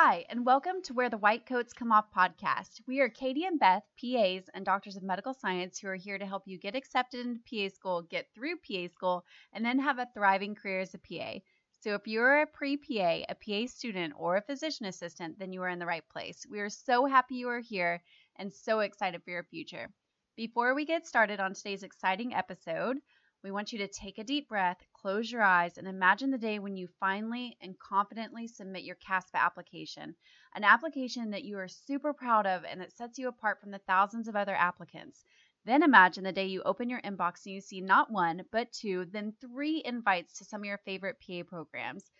Hi, and welcome to Where the White Coats Come Off podcast. We are Katie and Beth, PAs and doctors of medical science, who are here to help you get accepted into PA school, get through PA school, and then have a thriving career as a PA. So, if you're a pre PA, a PA student, or a physician assistant, then you are in the right place. We are so happy you are here and so excited for your future. Before we get started on today's exciting episode, we want you to take a deep breath, close your eyes, and imagine the day when you finally and confidently submit your CASPA application, an application that you are super proud of and that sets you apart from the thousands of other applicants. Then imagine the day you open your inbox and you see not one, but two, then three invites to some of your favorite PA programs.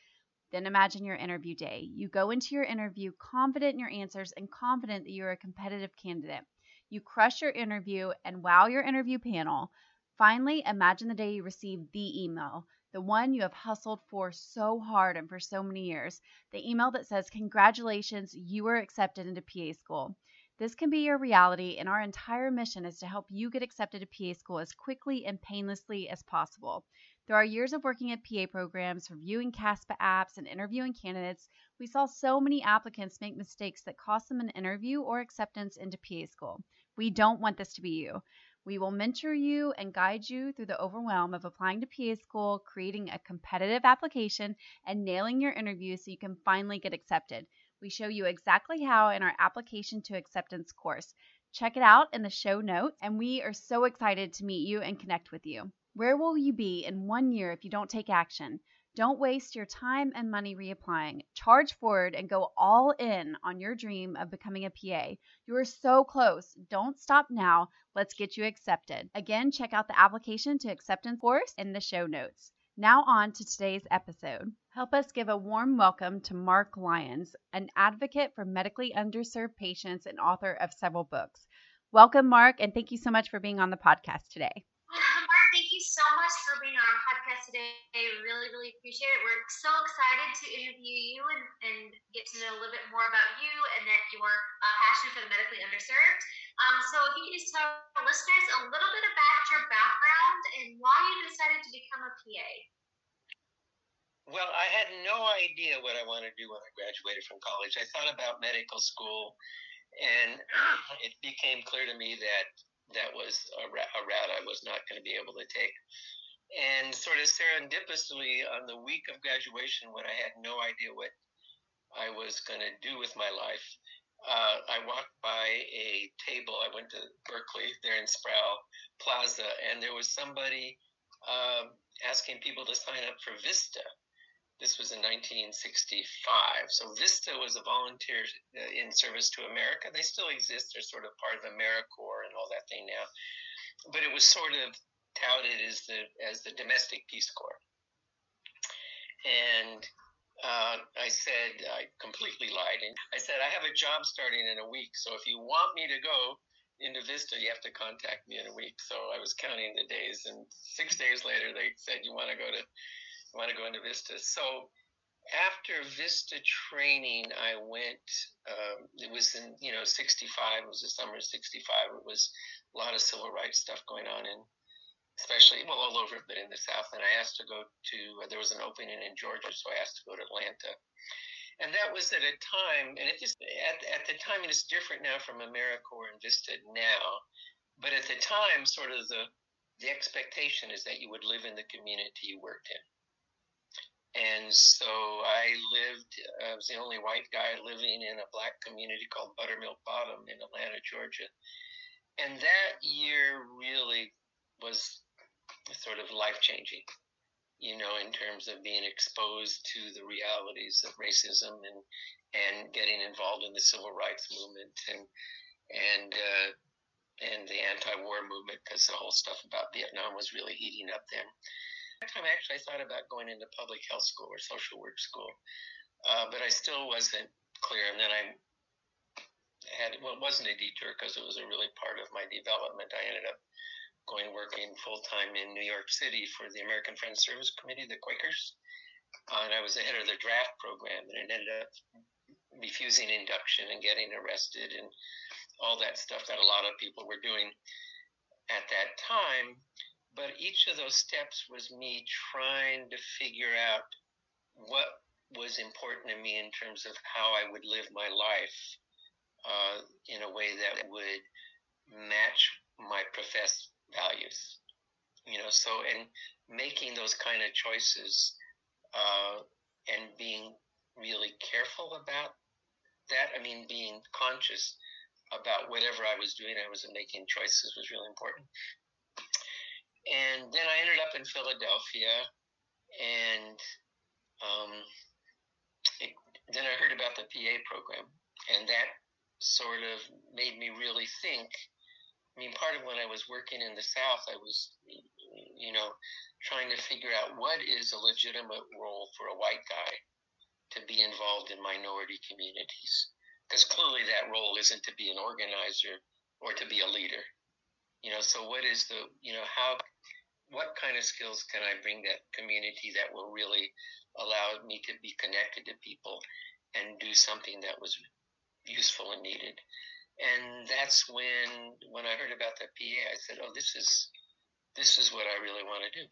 Then imagine your interview day. You go into your interview confident in your answers and confident that you're a competitive candidate. You crush your interview and wow your interview panel. Finally, imagine the day you receive the email, the one you have hustled for so hard and for so many years, the email that says, Congratulations, you were accepted into PA school. This can be your reality, and our entire mission is to help you get accepted to PA school as quickly and painlessly as possible. Through our years of working at PA programs, reviewing CASPA apps, and interviewing candidates, we saw so many applicants make mistakes that cost them an interview or acceptance into PA school. We don't want this to be you. We will mentor you and guide you through the overwhelm of applying to PA school, creating a competitive application, and nailing your interview so you can finally get accepted. We show you exactly how in our application to acceptance course. Check it out in the show notes, and we are so excited to meet you and connect with you. Where will you be in one year if you don't take action? Don't waste your time and money reapplying. Charge forward and go all in on your dream of becoming a PA. You are so close. Don't stop now. Let's get you accepted. Again, check out the application to acceptance course in the show notes. Now, on to today's episode. Help us give a warm welcome to Mark Lyons, an advocate for medically underserved patients and author of several books. Welcome, Mark, and thank you so much for being on the podcast today you so much for being on our podcast today. I really, really appreciate it. We're so excited to interview you and, and get to know a little bit more about you and that your uh, passion for the medically underserved. Um, so, if you could just tell our listeners a little bit about your background and why you decided to become a PA. Well, I had no idea what I wanted to do when I graduated from college. I thought about medical school, and it became clear to me that that was a, a route I was not going to be able to take. And sort of serendipitously, on the week of graduation, when I had no idea what I was going to do with my life, uh, I walked by a table. I went to Berkeley, there in Sproul Plaza, and there was somebody uh, asking people to sign up for Vista. This was in 1965. So Vista was a volunteer uh, in service to America. They still exist. They're sort of part of AmeriCorps that thing now. But it was sort of touted as the as the domestic Peace Corps. And uh, I said I completely lied, and I said I have a job starting in a week. So if you want me to go into Vista, you have to contact me in a week. So I was counting the days, and six days later they said you want to go to you want to go into Vista. So after Vista training, I went. Um, it was in you know '65. It was the summer of '65. It was a lot of civil rights stuff going on and especially well all over, but in the South. And I asked to go to. Uh, there was an opening in Georgia, so I asked to go to Atlanta. And that was at a time, and it just at, at the time, and it's different now from AmeriCorps and Vista now, but at the time, sort of the the expectation is that you would live in the community you worked in and so I lived, I was the only white guy living in a black community called Buttermilk Bottom in Atlanta, Georgia. And that year really was sort of life changing, you know, in terms of being exposed to the realities of racism and, and getting involved in the civil rights movement and, and, uh, and the anti-war movement because the whole stuff about Vietnam was really heating up then that time, actually, I thought about going into public health school or social work school, uh, but I still wasn't clear. And then I had, well, it wasn't a detour because it was a really part of my development. I ended up going working full time in New York City for the American Friends Service Committee, the Quakers. Uh, and I was the head of the draft program, and it ended up refusing induction and getting arrested and all that stuff that a lot of people were doing at that time. But each of those steps was me trying to figure out what was important to me in terms of how I would live my life uh, in a way that would match my professed values. You know, so and making those kind of choices uh, and being really careful about that. I mean, being conscious about whatever I was doing, I was making choices was really important. And then I ended up in Philadelphia, and um, it, then I heard about the PA program, and that sort of made me really think. I mean, part of when I was working in the South, I was, you know, trying to figure out what is a legitimate role for a white guy to be involved in minority communities. Because clearly that role isn't to be an organizer or to be a leader. You know so what is the you know how what kind of skills can i bring that community that will really allow me to be connected to people and do something that was useful and needed? And that's when when i heard about the pa i said oh this is this is what i really want to do.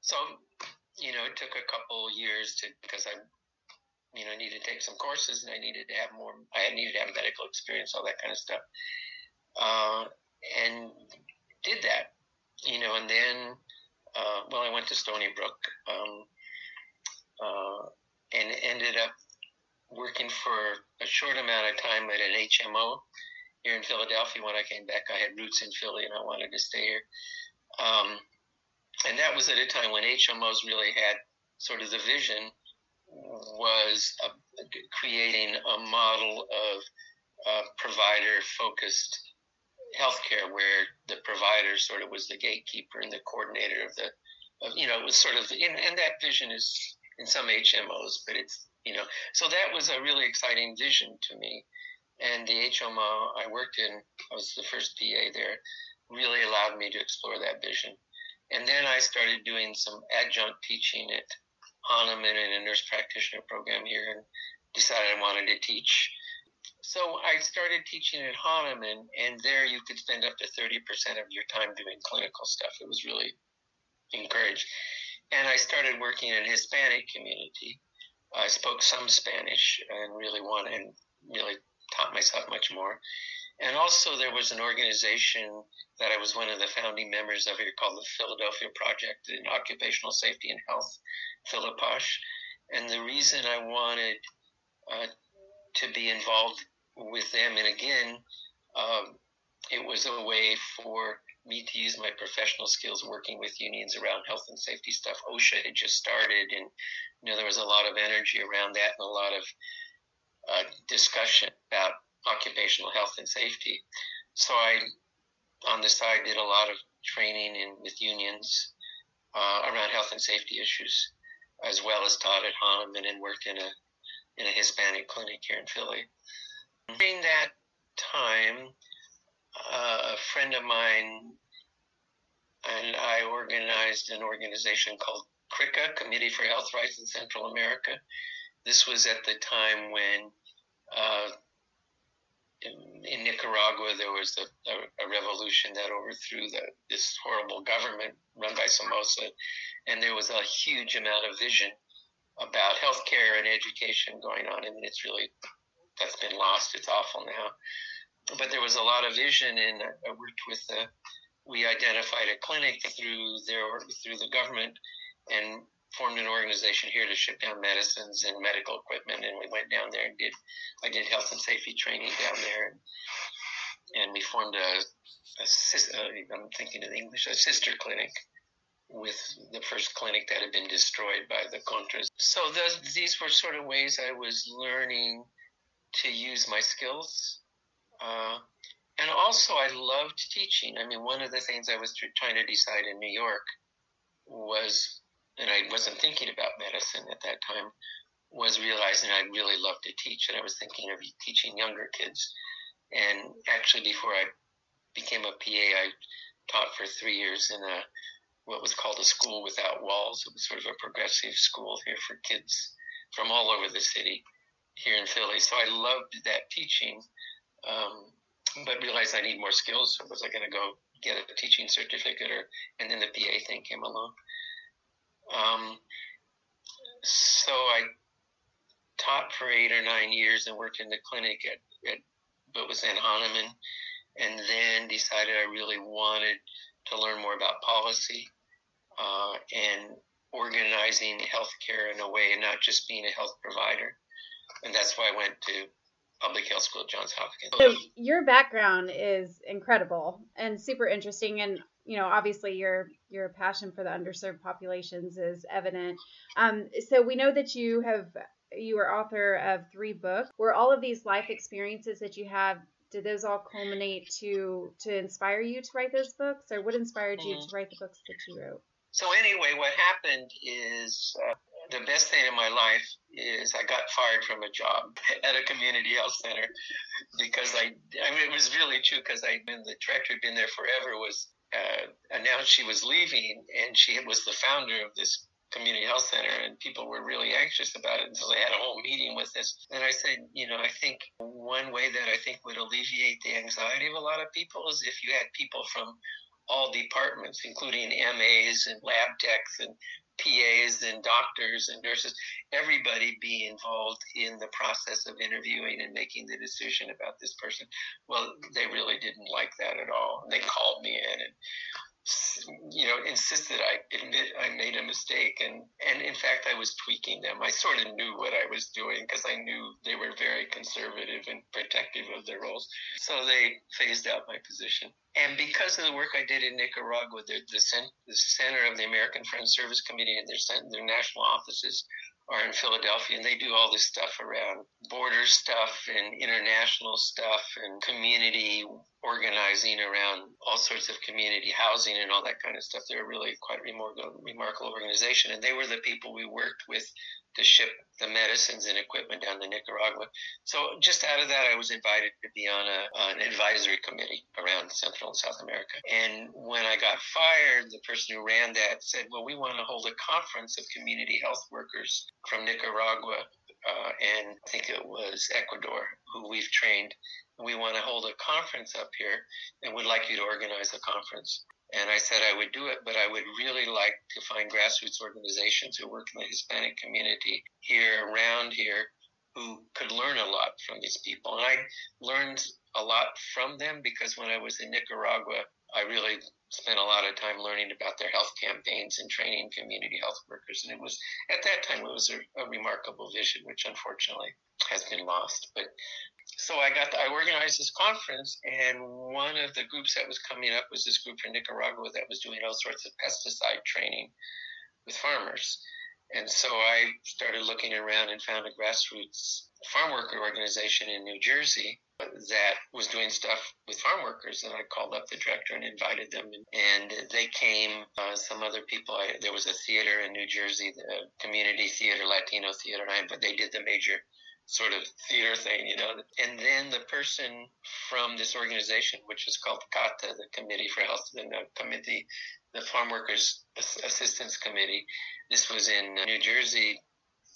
So you know it took a couple years to because i you know, needed to take some courses and I needed to have more, I needed to have medical experience, all that kind of stuff. Uh, and did that, you know, and then, uh, well, I went to Stony Brook, um, uh, and ended up working for a short amount of time at an HMO here in Philadelphia. When I came back, I had roots in Philly and I wanted to stay here. Um, and that was at a time when HMOs really had sort of the vision was uh, creating a model of uh, provider focused healthcare where the provider sort of was the gatekeeper and the coordinator of the of, you know it was sort of and, and that vision is in some HMOs but it's you know so that was a really exciting vision to me and the HMO I worked in I was the first PA there really allowed me to explore that vision and then I started doing some adjunct teaching at Hahnemann in a nurse practitioner program here and decided I wanted to teach. So I started teaching at Hahnemann, and there you could spend up to 30% of your time doing clinical stuff. It was really encouraged. And I started working in a Hispanic community. I spoke some Spanish and really wanted and really taught myself much more. And also, there was an organization that I was one of the founding members of here called the Philadelphia Project in Occupational Safety and Health, PhilaPOSH. And the reason I wanted uh, to be involved with them, and again, um, it was a way for me to use my professional skills working with unions around health and safety stuff. OSHA had just started, and you know there was a lot of energy around that and a lot of uh, discussion about occupational health and safety. So I, on the side, did a lot of training in with unions uh, around health and safety issues, as well as taught at Hahnemann and worked in a in a Hispanic clinic here in Philly. During that time, uh, a friend of mine and I organized an organization called CHRICA, Committee for Health Rights in Central America. This was at the time when uh, in, Nicaragua, there was a, a, a, revolution that overthrew the, this horrible government run by Somoza, and there was a huge amount of vision about healthcare and education going on. and it's really that's been lost. It's awful now, but there was a lot of vision, and I worked with the. We identified a clinic through their through the government, and formed an organization here to ship down medicines and medical equipment, and we went down there and did I did health and safety training down there, and, and we formed a, a uh, I'm thinking in English a sister clinic with the first clinic that had been destroyed by the Contras. So those, these were sort of ways I was learning to use my skills. Uh, and also, I loved teaching. I mean, one of the things I was trying to decide in New York was and I wasn't thinking about medicine at that time, was realizing I really loved to teach, and I was thinking of teaching younger kids. And actually, before I became a PA, I taught for three years in a what was called a school without walls. It was sort of a progressive school here for kids from all over the city here in Philly. So I loved that teaching, um, but realized I need more skills. So was I going to go get a teaching certificate, or and then the PA thing came along. Um, so I taught for eight or nine years and worked in the clinic at, at was in Hahnemann, and then decided I really wanted to learn more about policy uh, and organizing healthcare in a way, and not just being a health provider. And that's why I went to public health school at Johns Hopkins. So your background is incredible and super interesting, and you know, obviously your your passion for the underserved populations is evident. Um, so we know that you have you are author of three books. Were all of these life experiences that you have did those all culminate to to inspire you to write those books, or what inspired you mm-hmm. to write the books that you wrote? So anyway, what happened is uh, the best thing in my life is I got fired from a job at a community health center because I, I mean, it was really true because I, been the director had been there forever, was uh, announced she was leaving, and she was the founder of this community health center, and people were really anxious about it. And so they had a whole meeting with us. And I said, you know, I think one way that I think would alleviate the anxiety of a lot of people is if you had people from all departments, including MAs and lab techs and PAs and doctors and nurses, everybody be involved in the process of interviewing and making the decision about this person. Well, they really didn't like that at all. And they called me in and you know, insisted I admit I made a mistake, and and in fact I was tweaking them. I sort of knew what I was doing because I knew they were very conservative and protective of their roles. So they phased out my position. And because of the work I did in Nicaragua, the, the, the center of the American Friends Service Committee and their, their national offices are in Philadelphia, and they do all this stuff around border stuff and international stuff and community organizing around all sorts of community housing and all that kind of stuff. They're really quite remarkable organization, and they were the people we worked with to ship the medicines and equipment down to Nicaragua. So just out of that, I was invited to be on a, an advisory committee around Central and South America. And when I got fired, the person who ran that said, "Well, we want to hold a conference of community health workers from Nicaragua." Uh, and I think it was Ecuador who we've trained. We want to hold a conference up here and would like you to organize a conference. And I said I would do it, but I would really like to find grassroots organizations who work in the Hispanic community here around here who could learn a lot from these people. And I learned a lot from them because when I was in Nicaragua, I really spent a lot of time learning about their health campaigns and training community health workers. And it was, at that time, it was a, a remarkable vision, which unfortunately has been lost. But so I got, to, I organized this conference, and one of the groups that was coming up was this group from Nicaragua that was doing all sorts of pesticide training with farmers. And so I started looking around and found a grassroots farm worker organization in New Jersey that was doing stuff with farm workers. And I called up the director and invited them. And they came, uh, some other people. I, there was a theater in New Jersey, the community theater, Latino theater, but they did the major sort of theater thing, you know. And then the person from this organization, which is called CATA, the Committee for Health, and the committee, the Farm Workers Assistance Committee. This was in uh, New Jersey.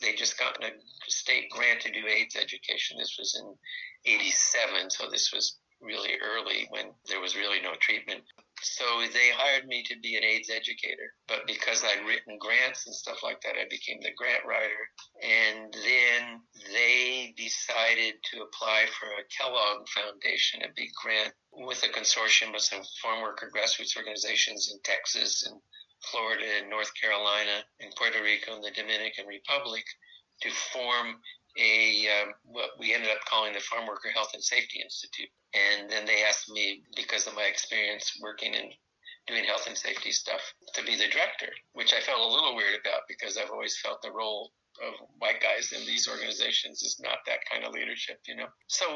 They just got a state grant to do AIDS education. This was in 87, so this was really early when there was really no treatment. So they hired me to be an AIDS educator. But because I'd written grants and stuff like that, I became the grant writer. And then they decided to apply for a Kellogg Foundation, a big grant with a consortium of some farm worker grassroots organizations in Texas and Florida and North Carolina and Puerto Rico and the Dominican Republic to form a um, what we ended up calling the Farm Worker Health and Safety Institute. And then they asked me, because of my experience working in doing health and safety stuff, to be the director, which I felt a little weird about because I've always felt the role of white guys in these organizations is not that kind of leadership, you know. So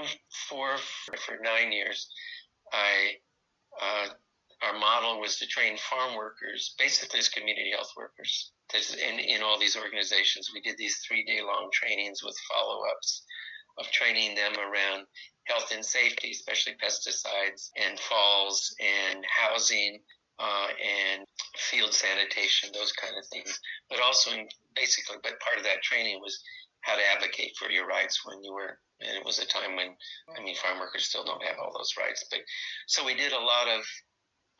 for for nine years, I uh, our model was to train farm workers, basically as community health workers, in, in all these organizations. We did these three day long trainings with follow ups of training them around health and safety, especially pesticides and falls and housing uh, and field sanitation, those kind of things. But also, basically, but part of that training was how to advocate for your rights when you were. And it was a time when, I mean, farm workers still don't have all those rights. But so we did a lot of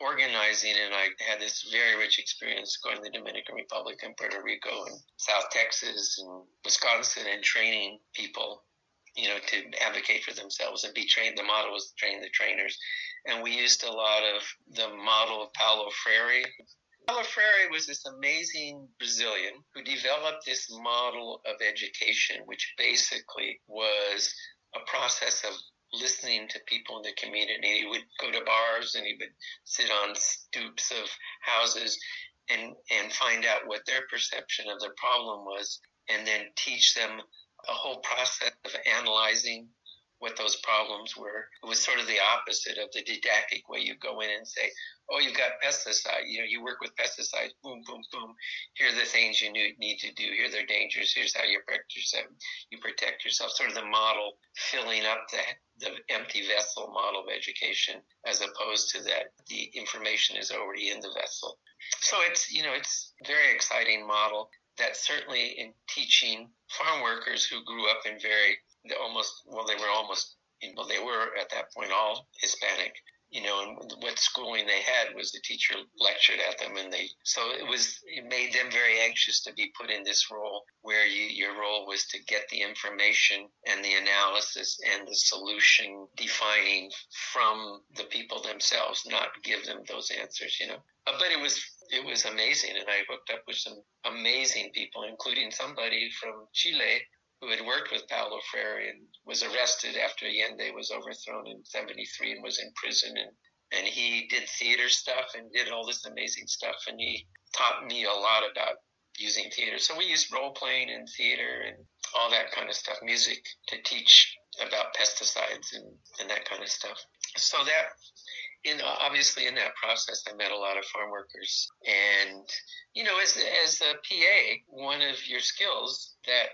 organizing, and I had this very rich experience going to the Dominican Republic and Puerto Rico and South Texas and Wisconsin and training people, you know, to advocate for themselves and be trained. The model was train the trainers. And we used a lot of the model of Paulo Freire. Paulo Freire was this amazing Brazilian who developed this model of education, which basically was a process of listening to people in the community. He would go to bars and he would sit on stoops of houses and and find out what their perception of the problem was, and then teach them a whole process of analyzing what those problems were. It was sort of the opposite of the didactic way you go in and say, oh, you've got pesticide. You know, you work with pesticides. Boom, boom, boom. Here are the things you need to do. Here are their dangers. Here's how you protect yourself. You protect yourself. Sort of the model filling up the the empty vessel model of education, as opposed to that the information is already in the vessel. So it's you know it's very exciting model that certainly in teaching farm workers who grew up in very almost well they were almost well they were at that point all Hispanic you know and what schooling they had was the teacher lectured at them and they so it was it made them very anxious to be put in this role where you, your role was to get the information and the analysis and the solution defining from the people themselves not give them those answers you know. Uh, but it was it was amazing and i hooked up with some amazing people including somebody from chile who had worked with Paulo Freire and was arrested after Allende was overthrown in 73 and was in prison. And, and he did theater stuff and did all this amazing stuff. And he taught me a lot about using theater. So we used role playing and theater and all that kind of stuff, music to teach about pesticides and, and that kind of stuff. So that, in obviously in that process, I met a lot of farm workers, and you know, as as a PA, one of your skills that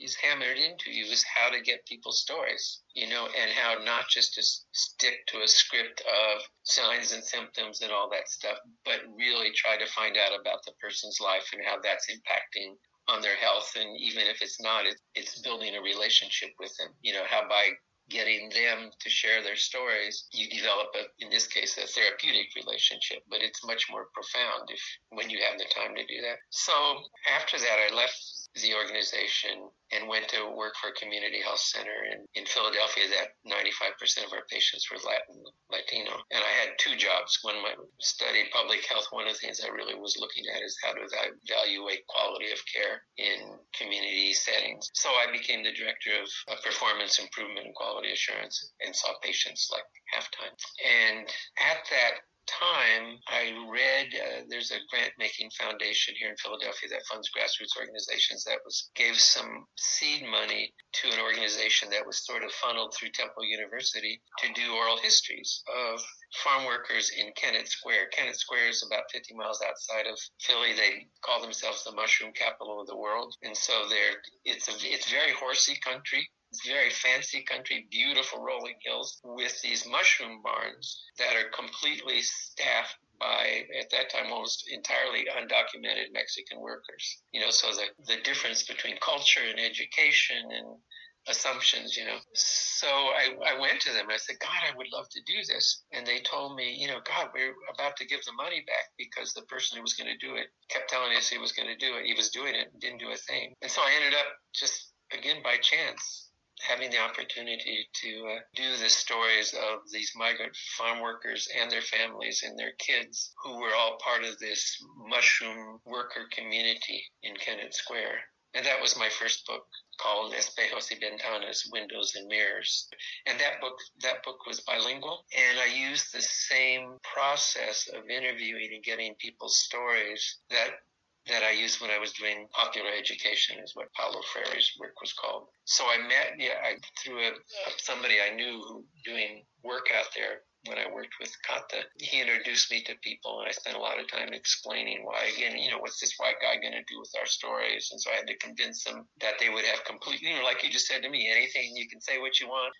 is hammered into you is how to get people's stories, you know, and how not just to stick to a script of signs and symptoms and all that stuff, but really try to find out about the person's life and how that's impacting on their health. And even if it's not, it's building a relationship with them, you know, how by getting them to share their stories, you develop a, in this case, a therapeutic relationship, but it's much more profound if when you have the time to do that. So after that, I left the organization and went to work for a community health center in, in Philadelphia that 95% of our patients were Latin, Latino. And I had two jobs. One, I studied public health. One of the things I really was looking at is how to evaluate quality of care in community settings. So I became the director of, performance improvement and quality assurance and saw patients like half time. And at that time, I read uh, there's a grant making foundation here in Philadelphia that funds grassroots organizations that was gave some seed money to an organization that was sort of funneled through Temple University to do oral histories of farm workers in Kennett Square. Kennett Square is about 50 miles outside of Philly. They call themselves the mushroom capital of the world, and so they're it's a it's very horsey country very fancy country, beautiful rolling hills with these mushroom barns that are completely staffed by, at that time, almost entirely undocumented Mexican workers. You know, so the, the difference between culture and education and assumptions, you know. So I, I went to them and I said, God, I would love to do this. And they told me, you know, God, we're about to give the money back because the person who was going to do it kept telling us he was going to do it. He was doing it and didn't do a thing. And so I ended up just, again, by chance, having the opportunity to uh, do the stories of these migrant farm workers and their families and their kids who were all part of this mushroom worker community in Kennett Square. And that was my first book called Espejos y Ventanas, Windows and Mirrors. And that book, that book was bilingual. And I used the same process of interviewing and getting people's stories that that I used when I was doing popular education, is what Paulo Freire's work was called. So I met, yeah, I, through a, somebody I knew who doing work out there when I worked with CATA. He introduced me to people, and I spent a lot of time explaining why. Again, you know, what's this white guy going to do with our stories? And so I had to convince them that they would have complete, you know, like you just said to me, anything you can say what you want.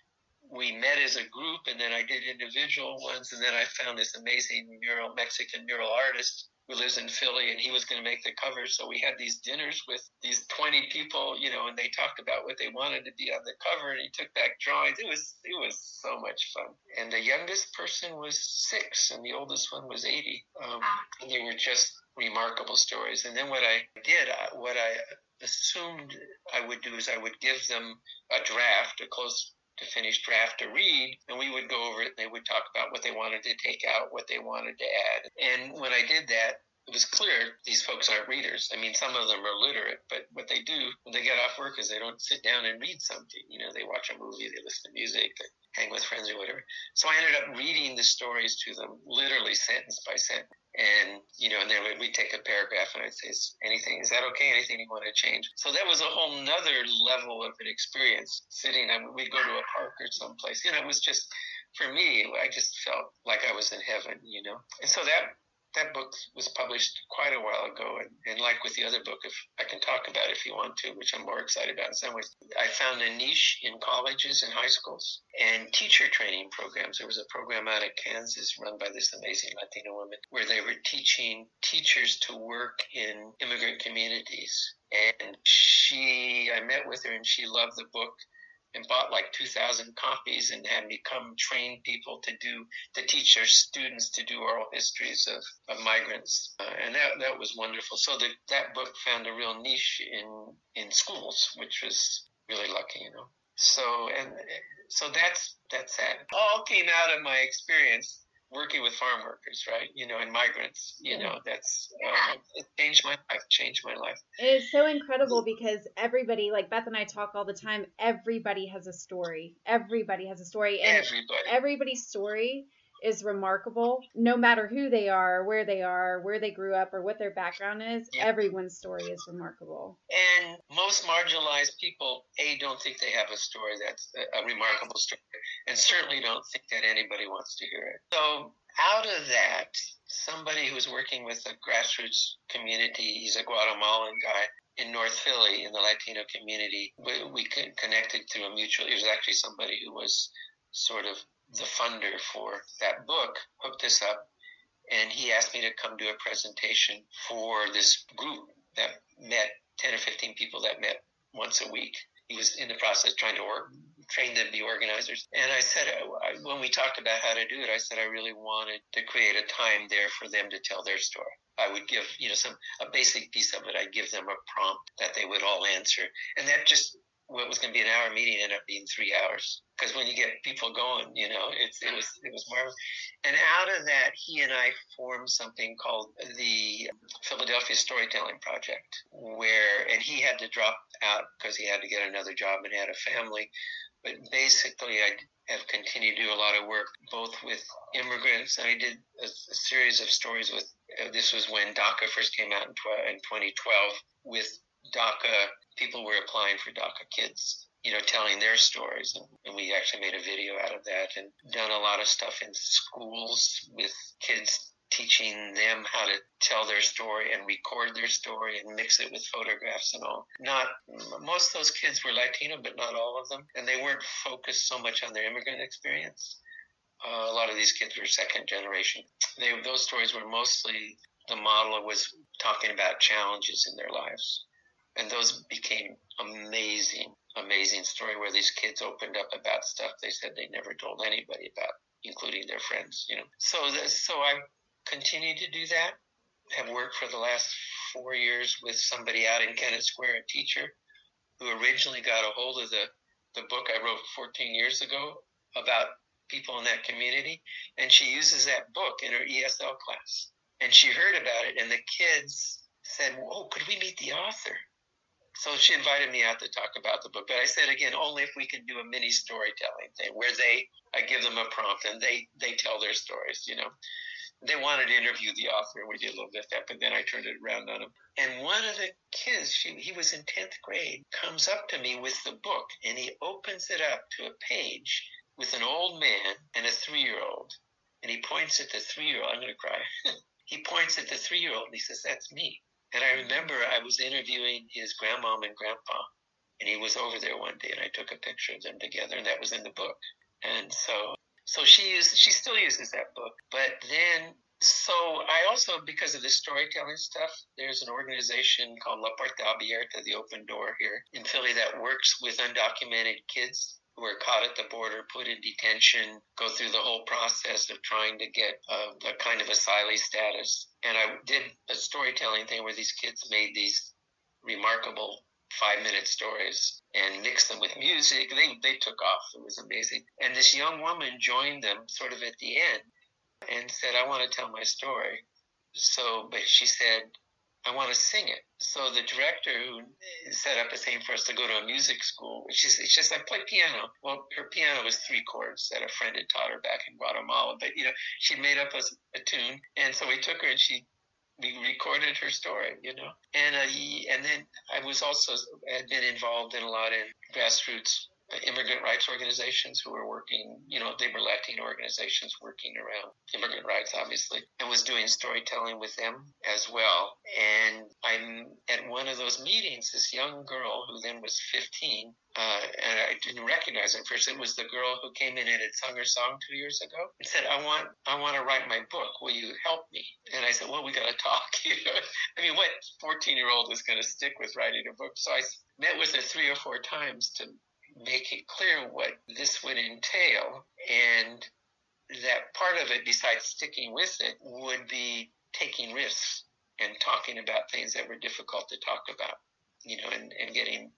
We met as a group, and then I did individual ones, and then I found this amazing mural Mexican mural artist who lives in Philly, and he was going to make the cover. So we had these dinners with these 20 people, you know, and they talked about what they wanted to be on the cover, and he took back drawings. It was it was so much fun. And the youngest person was six, and the oldest one was 80. Um, and they were just remarkable stories. And then what I did, uh, what I assumed I would do is I would give them a draft, a close to finish draft to read, and we would go over it and they would talk about what they wanted to take out, what they wanted to add. And when I did that, it was clear these folks aren't readers. I mean, some of them are literate, but what they do when they get off work is they don't sit down and read something. You know, they watch a movie, they listen to music, they hang with friends or whatever. So I ended up reading the stories to them, literally sentence by sentence. And, you know, and then we'd take a paragraph and I'd say, anything, is that okay? Anything you want to change? So that was a whole nother level of an experience sitting, and we'd go to a park or someplace. You know, it was just, for me, I just felt like I was in heaven, you know? And so that that book was published quite a while ago, and, and, like with the other book, if I can talk about it if you want to, which I'm more excited about in some ways, I found a niche in colleges and high schools and teacher training programs. There was a program out of Kansas run by this amazing Latino woman where they were teaching teachers to work in immigrant communities. And she, I met with her, and she loved the book and bought like 2,000 copies and had me come train people to do, to teach their students to do oral histories of, of migrants. Uh, and that, that was wonderful. So the, that book found a real niche in, in schools, which was really lucky, you know. So, and so that's, that's that. All came out of my experience working with farm workers, right? You know, and migrants. You know, that's uh, it changed my life. Changed my life. It is so incredible because everybody, like Beth and I, talk all the time. Everybody has a story. Everybody has a story, and everybody. everybody's story is remarkable no matter who they are where they are where they grew up or what their background is yeah. everyone's story is remarkable and most marginalized people a don't think they have a story that's a, a remarkable story and certainly don't think that anybody wants to hear it so out of that somebody who's working with a grassroots community he's a guatemalan guy in North Philly in the Latino community. We, we connected through a mutual. It was actually somebody who was sort of the funder for that book hooked us up and he asked me to come do a presentation for this group that met 10 or 15 people that met once a week. He was in the process trying to train them to be organizers. And I said, uh, when we talked about how to do it, I said I really wanted to create a time there for them to tell their story. I would give, you know, some a basic piece of it. I'd give them a prompt that they would all answer, and that just what was going to be an hour meeting ended up being three hours because when you get people going, you know, it's it was it was more. And out of that, he and I formed something called the Philadelphia Storytelling Project, where and he had to drop out because he had to get another job and had a family. But basically, I have continued to do a lot of work both with immigrants. I did a, a series of stories with. Uh, this was when DACA first came out in, tw- in 2012 with DACA people were applying for DACA kids, you know, telling their stories. And, and, we actually made a video out of that and done a lot of stuff in schools with kids teaching them how to tell their story and record their story and mix it with photographs and all. Not most of those kids were Latino, but not all of them, and they weren't focused so much on their immigrant experience. Uh, a lot of these kids were second generation. They, those stories were mostly the model was talking about challenges in their lives and those became amazing, amazing story where these kids opened up about stuff they said they never told anybody about, including their friends. You know, so so I continued to do that. Have worked for the last four years with somebody out in Kennett Square, a teacher who originally got a hold of the the book I wrote 14 years ago about people in that community, and she uses that book in her ESL class. And she heard about it, and the kids said, "Oh, could we meet the author?" So she invited me out to talk about the book. But I said again, only if we can do a mini storytelling thing where they, I give them a prompt and they they tell their stories. You know, they wanted to interview the author, we did a little bit of that. But then I turned it around on them. And one of the kids, she, he was in tenth grade, comes up to me with the book, and he opens it up to a page with an old man and a three-year-old, and he points at the three-year-old. I'm going to cry. he points at the three-year-old and he says, "That's me." And I remember I was interviewing his grandmom and grandpa, and he was over there one day, and I took a picture of them together, and that was in the book. And so, so she uses, she still uses that book. But then So I also, because of this storytelling stuff, there's an organization called La Puerta Abierta, the Open Door here in Philly, that works with undocumented kids who are caught at the border, put in detention, go through the whole process of trying to get uh, a, a kind of asylee status. And I did a storytelling thing where these kids made these remarkable five minute stories and mixed them with music. They, they took off. It was amazing. And this young woman joined them sort of at the end and said, I want to tell my story. So, but she said, I want to sing it. So the director who set up a thing for us to go to a music school, which is it's just I play piano. Well, her piano was three chords that a friend had taught her back in Guatemala, but you know, she'd made up a, a tune. And so we took her and she we recorded her story, you know. And uh, and then I was also had been involved in a lot in grassroots immigrant rights organizations who were working, you know, they were Latino organizations working around immigrant rights, obviously, and was doing storytelling with them as well. And I'm at one of those meetings, this young girl who then was 15, uh, and I didn't recognize her first. It was the girl who came in and had sung her song two years ago and said, "I want, I want to write my book. Will you help me?" And I said, "Well, we got to talk." I mean, what 14 year old is going to stick with writing a book? So I met with her three or four times to make it clear what this would entail. And that part of it, besides sticking with it, would be taking risks and talking about things that were difficult to talk about, you know, and, and getting,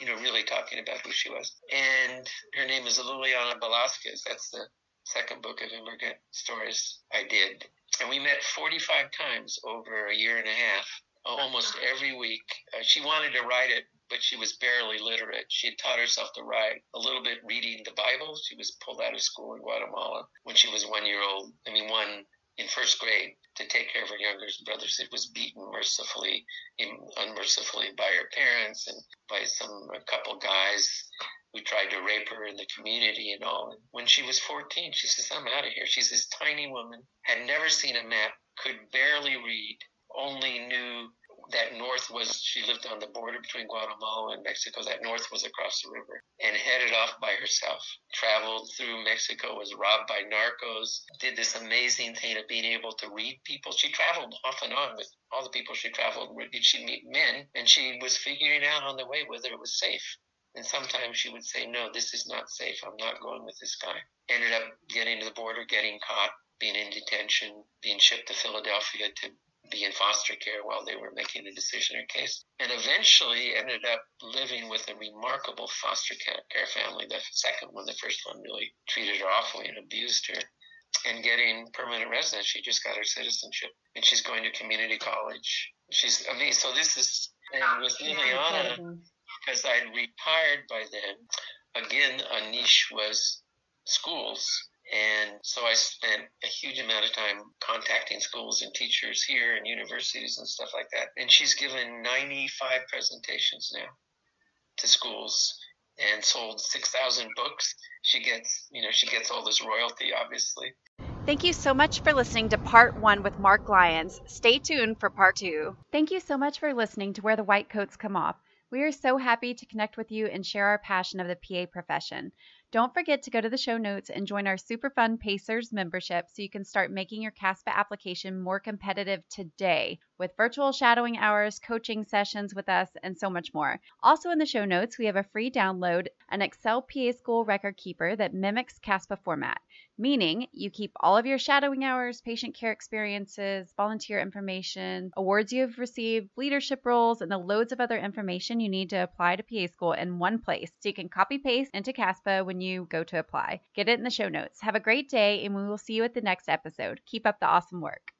you know, really talking about who she was. And her name is Liliana Velasquez. That's the second book of immigrant stories I did. And we met 45 times over a year and a half, almost every week. Uh, she wanted to write it but she was barely literate. She had taught herself to write a little bit reading the Bible. She was pulled out of school in Guatemala when she was one year old. I mean, one in first grade to take care of her younger brother. She was beaten mercifully, unmercifully by her parents and by some a couple guys who tried to rape her in the community and all. When she was 14, she says, I'm out of here. She's this tiny woman, had never seen a map, could barely read, only knew that north was she lived on the border between Guatemala and Mexico. That north was across the river and headed off by herself. Traveled through Mexico, was robbed by narcos. Did this amazing thing of being able to read people. She traveled off and on with all the people she traveled with. She'd meet men, and she was figuring out on the way whether it was safe. And sometimes she would say, "No, this is not safe. I'm not going with this guy." Ended up getting to the border, getting caught, being in detention, being shipped to Philadelphia to be in foster care while they were making a decision or case. And eventually ended up living with a remarkable foster care family. The second one, the first one really treated her awfully and abused her. And getting permanent residence, she just got her citizenship. And she's going to community college. She's amazing. So this is, and with Liliana, because I'd retired by then, again, a niche was schools and so I spent a huge amount of time contacting schools and teachers here and universities and stuff like that. And she's given 95 presentations now to schools and sold 6,000 books. She gets, you know, she gets all this royalty, obviously. Thank you so much for listening to part one with Mark Lyons. Stay tuned for part two. Thank you so much for listening to Where the White Coats Come Off. We are so happy to connect with you and share our passion of the PA profession. Don't forget to go to the show notes and join our super fun Pacers membership so you can start making your CASPA application more competitive today with virtual shadowing hours, coaching sessions with us, and so much more. Also, in the show notes, we have a free download an Excel PA School record keeper that mimics CASPA format, meaning you keep all of your shadowing hours, patient care experiences, volunteer information, awards you have received, leadership roles, and the loads of other information you need to apply to PA School in one place so you can copy paste into CASPA when you go to apply. Get it in the show notes. Have a great day, and we will see you at the next episode. Keep up the awesome work.